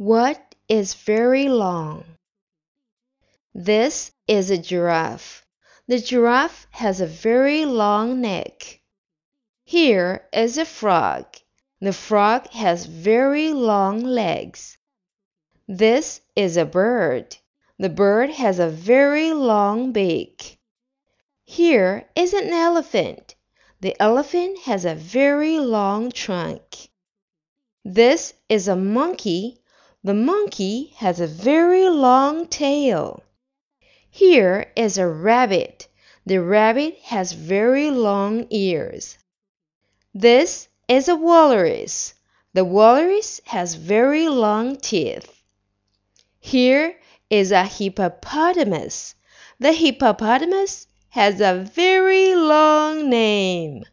What is very long? This is a giraffe. The giraffe has a very long neck. Here is a frog. The frog has very long legs. This is a bird. The bird has a very long beak. Here is an elephant. The elephant has a very long trunk. This is a monkey. The monkey has a very long tail. Here is a rabbit. The rabbit has very long ears. This is a walrus. The walrus has very long teeth. Here is a hippopotamus. The hippopotamus has a very long name.